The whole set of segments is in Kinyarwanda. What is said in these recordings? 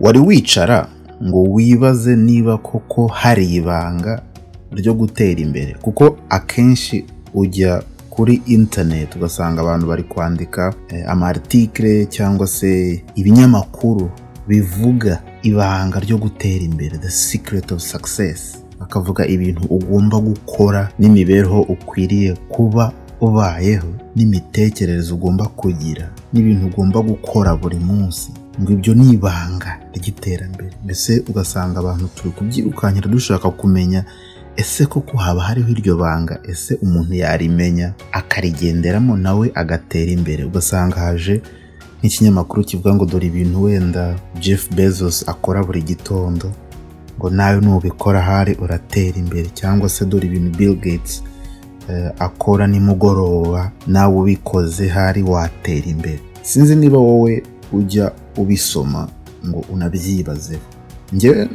wari wicara ngo wibaze niba koko hari ibanga ryo gutera imbere. Kuko akenshi ujya kuri interineti ugasanga abantu bari kwandika amartikire cyangwa se ibinyamakuru bivuga ibanga ryo gutera imbere the secret of success. Bakavuga ibintu ugomba gukora n'imibereho ukwiriye kuba ubayeho n'imitekerereze ugomba kugira n'ibintu ugomba gukora buri munsi ngo ibyo ni ibanga ry'iterambere. Mbese ugasanga abantu turi kubyirukankira dushaka kumenya ese koko haba hariho iryo banga? Ese umuntu yarimenya? Akarigenderamo nawe agatera imbere. Ugasanga haje nk'ikinyamakuru kivuga ngo dore ibintu wenda Jeff Bezos akora buri gitondo ngo nawe nubikora ahari uratera imbere. Cyangwa se dore ibintu Bill Gates akora nimugoroba nawe ubikoze hari watera imbere. Sinzi niba wowe ujya ubisoma ngo unabyibazeho. Njyewe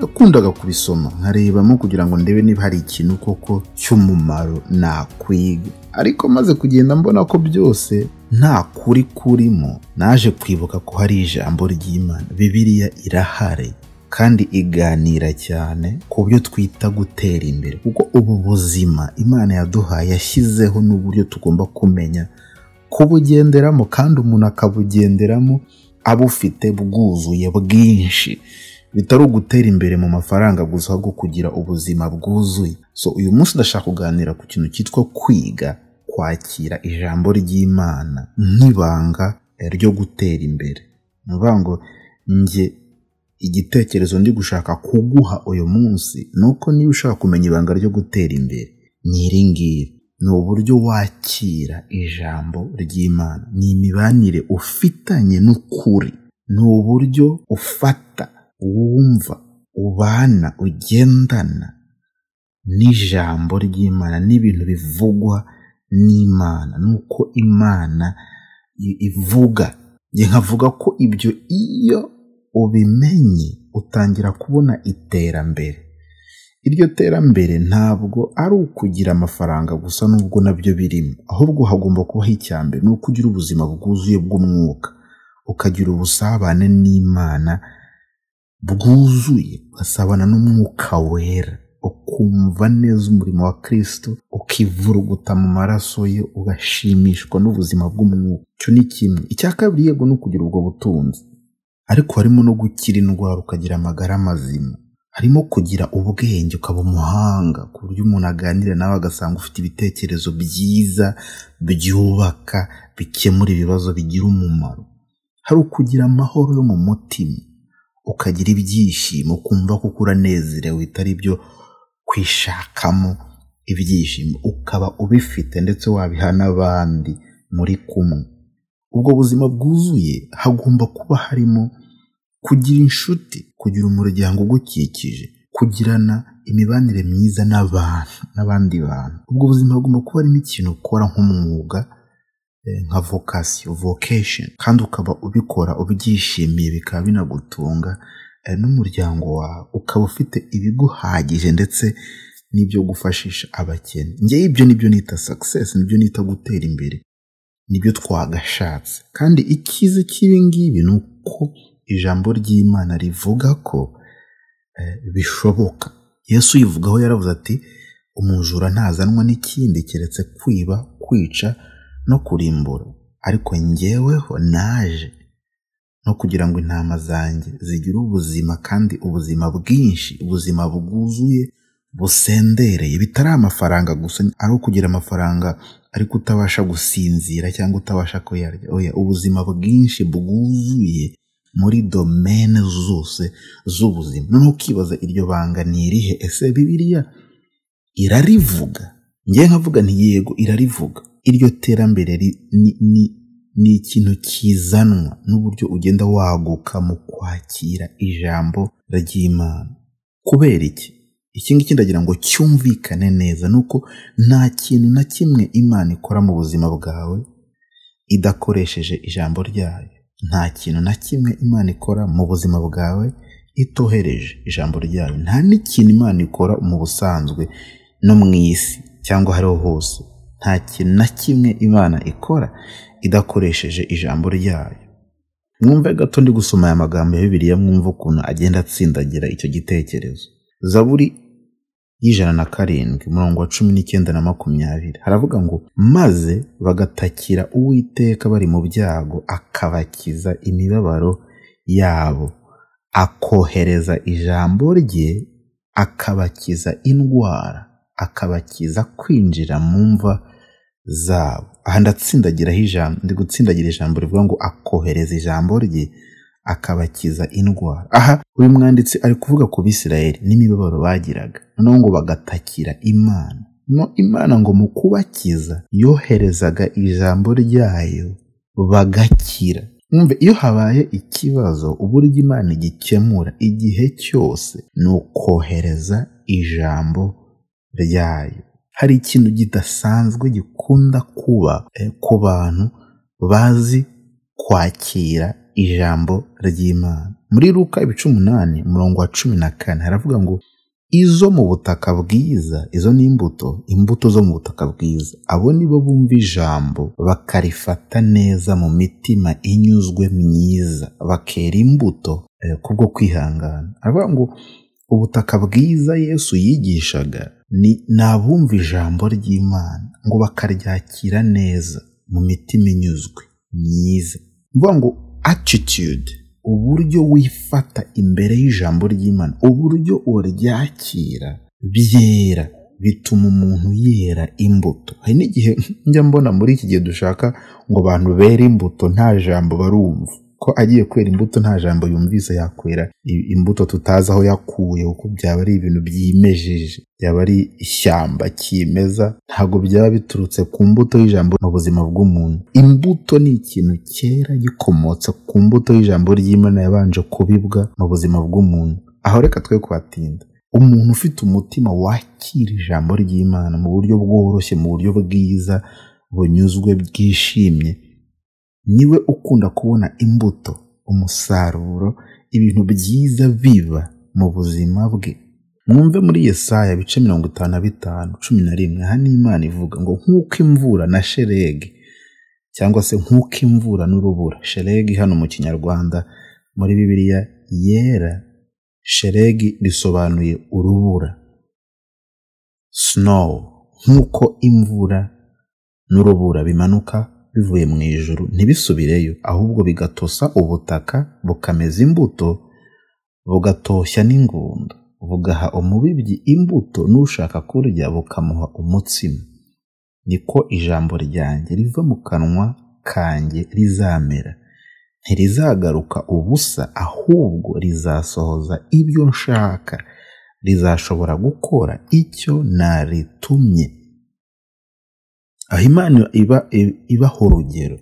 nakundaga kubisoma nkarebamo kugira ngo ndebe niba hari ikintu koko cy'umumaro nakwiga. Ariko maze kugenda mbona ko byose nta kuri kurimo naje kwibuka ko hari ijambo ry'imana. Bibiliya irahari. Kandi iganira cyane ku byo twita gutera imbere. Kuko ubu buzima imana yaduhaye yashyizeho n'uburyo tugomba kumenya kubugenderamo kandi umuntu akabugenderamo abufite bwuzuye bwinshi. Bitari ugutera imbere mu mafaranga gusa ahubwo kugira ubuzima bwuzuye. So uyu munsi ndashaka kuganira ku kintu cyitwa kwiga kwakira ijambo ry'imana nk'ibanga ryo gutera imbere. Ni ukuvuga ngo njye igitekerezo ndi gushaka kuguha uyu munsi ni uko niba ushaka kumenya ibanga ryo gutera imbere ni iri ngiri. Ni uburyo wakira ijambo ry'imana. Ni imibanire ufitanye n'ukuri. Ni uburyo ufata wumva ubana ugendana n'ijambo ry'imana n'ibintu bivugwa n'imana nuko imana ivuga. Nkavuga ko ibyo iyo ubimenye utangira kubona iterambere. Iryo terambere ntabwo ari ukugira amafaranga gusa nubwo na byo birimo. Ahubwo hagomba kubaho icyambere ni ukugira ubuzima bwuzuye bw'umwuka. Ukagira ubusabane n'imana bwuzuye ugasabana n'umwuka wera. Ukumva neza umurimo wa kirisito ukivuruguta mu maraso ye ugashimishwa n'ubuzima bw'umwuka. Icyo ni kimwe. Icya kabiri yego ni ukugira ubwo butunzi. Ariko harimo no gukira indwara ukagira amagara mazima. Harimo kugira ubwenge ukaba umuhanga ku buryo umuntu aganira nawe agasanga ufite ibitekerezo byiza byubaka bikemura ibibazo bigira umumaro. Hari ukugira amahoro yo mu mutima ukagira ibyishimo ukumva ko uranezerewe bitari byo kwishakamo ibyishimo. Ukaba ubifite ndetse wabiha n'abandi muri kumwe. Ubwo buzima bwuzuye hagomba kuba harimo kugira inshuti kugira umuryango ugukikije kugirana imibanire myiza n'abantu n'abandi bantu. Ubwo buzima bugomba kuba harimo ikintu ukora nk'umwuga nka vocation vocation. Kandi ukaba ubikora ubyishimiye bikaba binagutunga n'umuryango wawe. Ukaba ufite ibiguhagije ndetse n'ibyo gufashisha abakene. Ngewe ibyo ni byo nita success ni byo nita gutera imbere. Ni byo twagashatse. Kandi icyiza cy'ibi ngibi ni uko ijambo ry'imana rivuga ko bishoboka. Yesu yivugaho yaravuze ati umujura ntazanwa n'ikindi keretse kwiba kwica no kurimbura. Ariko ngeweho naje no kugira ngo intama zanjye zigire ubuzima kandi ubuzima bwinshi ubuzima bwuzuye busendereye. Bitari amafaranga gusa ari ukugira amafaranga ariko utabasha gusinzira cyangwa utabasha kuyarya. Oya ubuzima bwinshi bwuzuye muri domene zose z'ubuzima. Noneho ukibaza iryo banga ni irihe? Ese bibiliya irarivuga? Ngewe nkavuga nti yego irarivuga. Iryo terambere ni ikintu kizanwa n'uburyo ugenda waguka mu kwakira ijambo ry'imana. Kubera iki? Iki ngiki ndagira ngo cyumvikane neza ni uko nta kintu na kimwe imana ikora mu buzima bwawe idakoresheje ijambo ryayo. Nta kintu na kimwe imana ikora mu buzima bwawe itohereje ijambo ryayo. Nta n'ikintu imana ikora mu busanzwe no mu isi cyangwa ahariho hose. Nta kintu na kimwe imana ikora idakoresheje ijambo ryayo. Mwumve gato ndi gusoma aya magambo ya bibiliya mwumve ukuntu agenda atsindagira icyo gitekerezo. Zaburi y'ijana na karindwi umurongo wa cumi n'icyenda na makumyabiri. Haravuga ngo maze bagatakira uwiteka bari mu byago akabakiza imibabaro yabo akohereza ijambo rye akabakiza indwara akabakiza kwinjira mu mva zabo. Aha ndatsindagiraho ijambo ndi gutsindagira ijambo rivuga ngo akohereza ijambo rye akabakiza indwara. Aha uyu mwanditsi ari kuvuga ku bisirayeli n'imibabaro bagiraga. Noneho ngo bagatakira imana. No imana ngo mu kubakiza yoherezaga ijambo ryayo bagakira. Mwumve iyo habaye ikibazo uburyo imana igikemura igihe cyose ni ukohereza ijambo ryayo. Hari ikintu kidasanzwe gikunda kuba ku bantu bazi kwakira ijambo ry'imana. Muri ruka ibice umunani umurongo wa cumi na kane haravuga ngo izo mu butaka bwiza izo ni imbuto imbuto zo mu butaka bwiza. Abo ni bo bumva ijambo bakarifata neza mu mitima inyuzwe myiza bakera imbuto kubwo kwihangana. Aravuga ngo ubutaka bwiza yesu yigishaga ni abumva ijambo ry'imana ngo bakaryakira neza mu mitima inyuzwe myiza. Mvuga ngo attitude uburyo wifata imbere y'ijambo ry'imana uburyo uryakira byera bituma umuntu yera imbuto. Hari n'igihe njya mbona muri iki gihe dushaka ngo abantu bere imbuto nta jambo barumva. Ko agiye kwera imbuto nta jambo yumvise yakwera imbuto tutazi aho yakuye kuko byaba ari ibintu byimejeje. Byaba ari ishyamba kimeza ntabwo byaba biturutse ku mbuto y'ijambo mu buzima bw'umuntu. Imbuto ni ikintu cyera gikomotse ku mbuto y'ijambo ry'imana yabanje kubibwa mu buzima bw'umuntu. Aho reka twe kuhatinda. Umuntu ufite umutima wakira ijambo ry'imana mu buryo bworoshye mu buryo bwiza bunyuzwe bwishimye ni we ukunda kubona imbuto umusaruro ibintu byiza biba mu buzima bwe. Mwumve muri Yesaya bice mirongo itanu na bitanu cumi na rimwe aha ni imana ivuga ngo nk'uko imvura na sheregi cyangwa se nk'uko imvura n'urubura. Sheregi hano mu kinyarwanda muri bibiliya yera sheregi bisobanuye urubura. Snow nk'uko imvura n'urubura bimanuka bivuye mu ijuru ntibisubireyo ahubwo bigatosa ubutaka bukameza imbuto bugatoshya n'ingundo bugaha umubibyi imbuto n'ushaka kurya bukamuha umutsima. Niko ijambo ryanjye riva mu kanwa kanjye rizamera. Ntirizagaruka ubusa ahubwo rizasohoza ibyo nshaka. Rizashobora gukora icyo naritumye. Aho imana iba ibaho urugero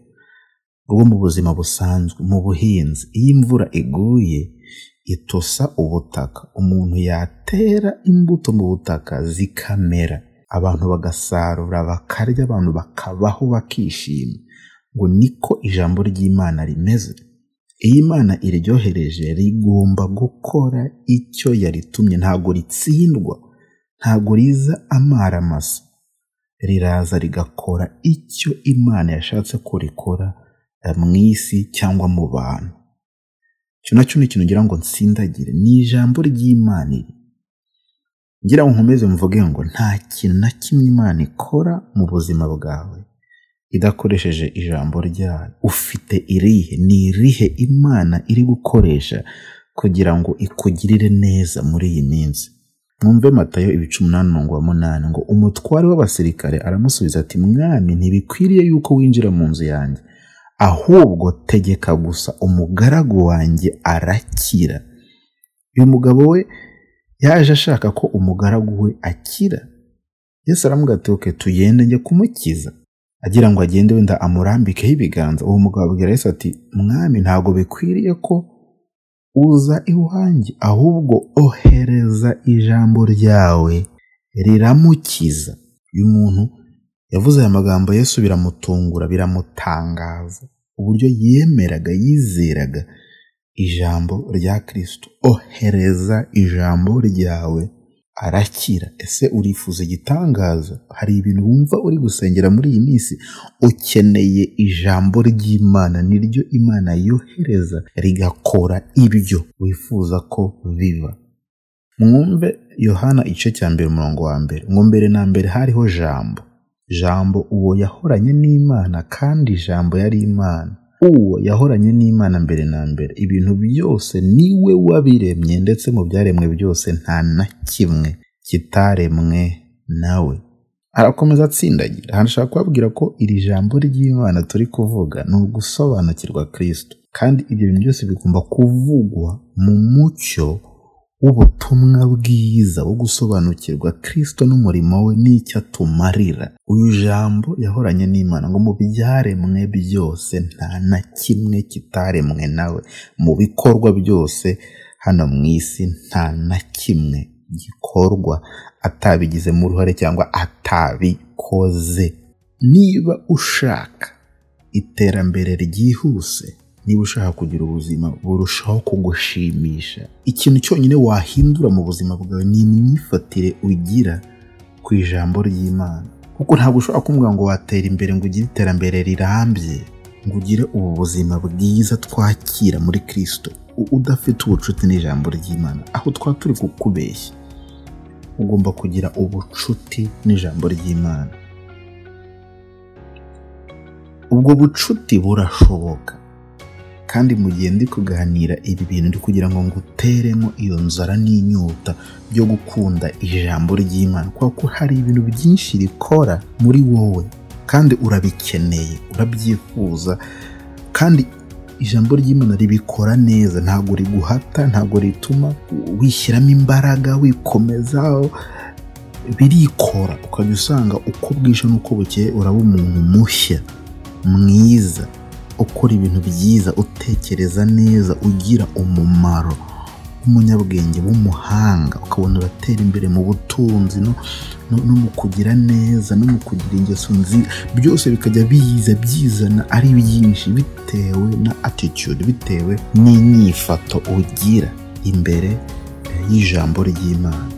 rwo mu buzima busanzwe mu buhinzi. Iyo imvura iguye itosa ubutaka. Umuntu yatera imbuto mu butaka zikamera. Abantu bagasarura bakarya abantu bakabaho bakishima. Ngo niko ijambo ry'imana rimeze. Iyo imana iryohereje rigomba gukora icyo yaritumye. Ntabwo ritsindwa. Ntabwo riza amara masa riraza rigakora icyo imana yashatse ko rikora mu isi cyangwa mu bantu. Icyo na cyo ni ikintu ngira ngo nsindagire. Ni ijambo ry'imana iri. Ngira ngo nkomeze mvuge ngo nta kintu na kimwe imana ikora mu buzima bwawe idakoresheje ijambo ryayo. Ufite irihe? Ni irihe imana iri gukoresha kugira ngo ikugirire neza muri iyi minsi? Mwumve matayo ibice umunani mirongo wa munani ngo umutware w'abasirikare aramusubiza ati mwami ntibikwiriye yuko winjira mu nzu yanjye. Ahubwo tegeka gusa umugaragu wanjye arakira. Uyu mugabo we yaje ashaka ko umugaragu we akira. Yesu oke tugende njye kumukiza. Agira ngo agende wenda amurambikeho ibiganza. Uwo mugabo abwira yesu ati mwami ntabwo bikwiriye ko uza iwanjye ahubwo ohereza ijambo ryawe riramukiza. Uyu muntu yavuze aya magambo yesu biramutungura biramutangaza uburyo yemeraga yizeraga ijambo rya kirisito ohereza ijambo ryawe arakira. Ese urifuza igitangaza? Hari ibintu wumva uri gusengera muri iyi minsi ukeneye ijambo ry'imana niryo imana yohereza rigakora ibyo wifuza ko biba. Mwumve yohana igice cya mbere umurongo wa mbere. Ngo mbere na mbere hariho jambo. Jambo uwo yahoranye n'imana kandi jambo yari imana. Uwo yahoranye n'imana mbere na mbere. Ibintu byose ni we wabiremye ndetse mu byaremwe byose nta na kimwe kitaremwe nawe arakomeza atsindagira. Hano ashaka kubabwira ko iri jambo ry'imana turi kuvuga ni ugusobanukirwa kirisito kandi ibyo bintu byose bigomba kuvugwa mu mucyo w'ubutumwa bwiza wo gusobanukirwa kirisito n'umurimo we n'icyo atumarira. Uyu jambo yahoranye n'imana ngo mu byaremwe byose nta na kimwe kitaremwe nawe. Mu bikorwa byose hano mu isi nta na kimwe gikorwa. Atabigizemo uruhare cyangwa atabikoze. Niba ushaka iterambere ryihuse niba ushaka kugira ubuzima burushaho kugushimisha. Ikintu cyonyine wahindura mu buzima bwawe ni imyifatire ugira ku ijambo ry'imana. Kuko ntabwo ushobora kumbwira ngo watera imbere ngo ugire iterambere rirambye ngo ugire ubu buzima bwiza twakira muri kirisito udafite ubucuti n'ijambo ry'imana. Aho twaba turi kukubeshya ugomba kugira ubucuti n'ijambo ry'imana. Ubwo bucuti burashoboka. Kandi mu gihe ndi kuganira ibi bintu ndi kugira ngo nguteremo iyo nzara n'inyota byo gukunda ijambo ry'imana. Kuko hari ibintu byinshi rikora muri wowe kandi urabikeneye urabyifuza kandi ijambo ry'imana ribikora neza. Ntabwo riguhata ntabwo rituma wishyiramo imbaraga wikomezaho birikora. Ukajya usanga uko bwije n'uko bukeye uraba umuntu mushya mwiza. Ukora ibintu byiza utekereza neza ugira umumaro w'umunyabwenge w'umuhanga ukabona uratera imbere mu butunzi no mu kugira neza no mu kugira ingeso nziza byose bikajya biza byizana ari byinshi bitewe na attitude bitewe n'inyifato ugira imbere y'ijambo ry'imana.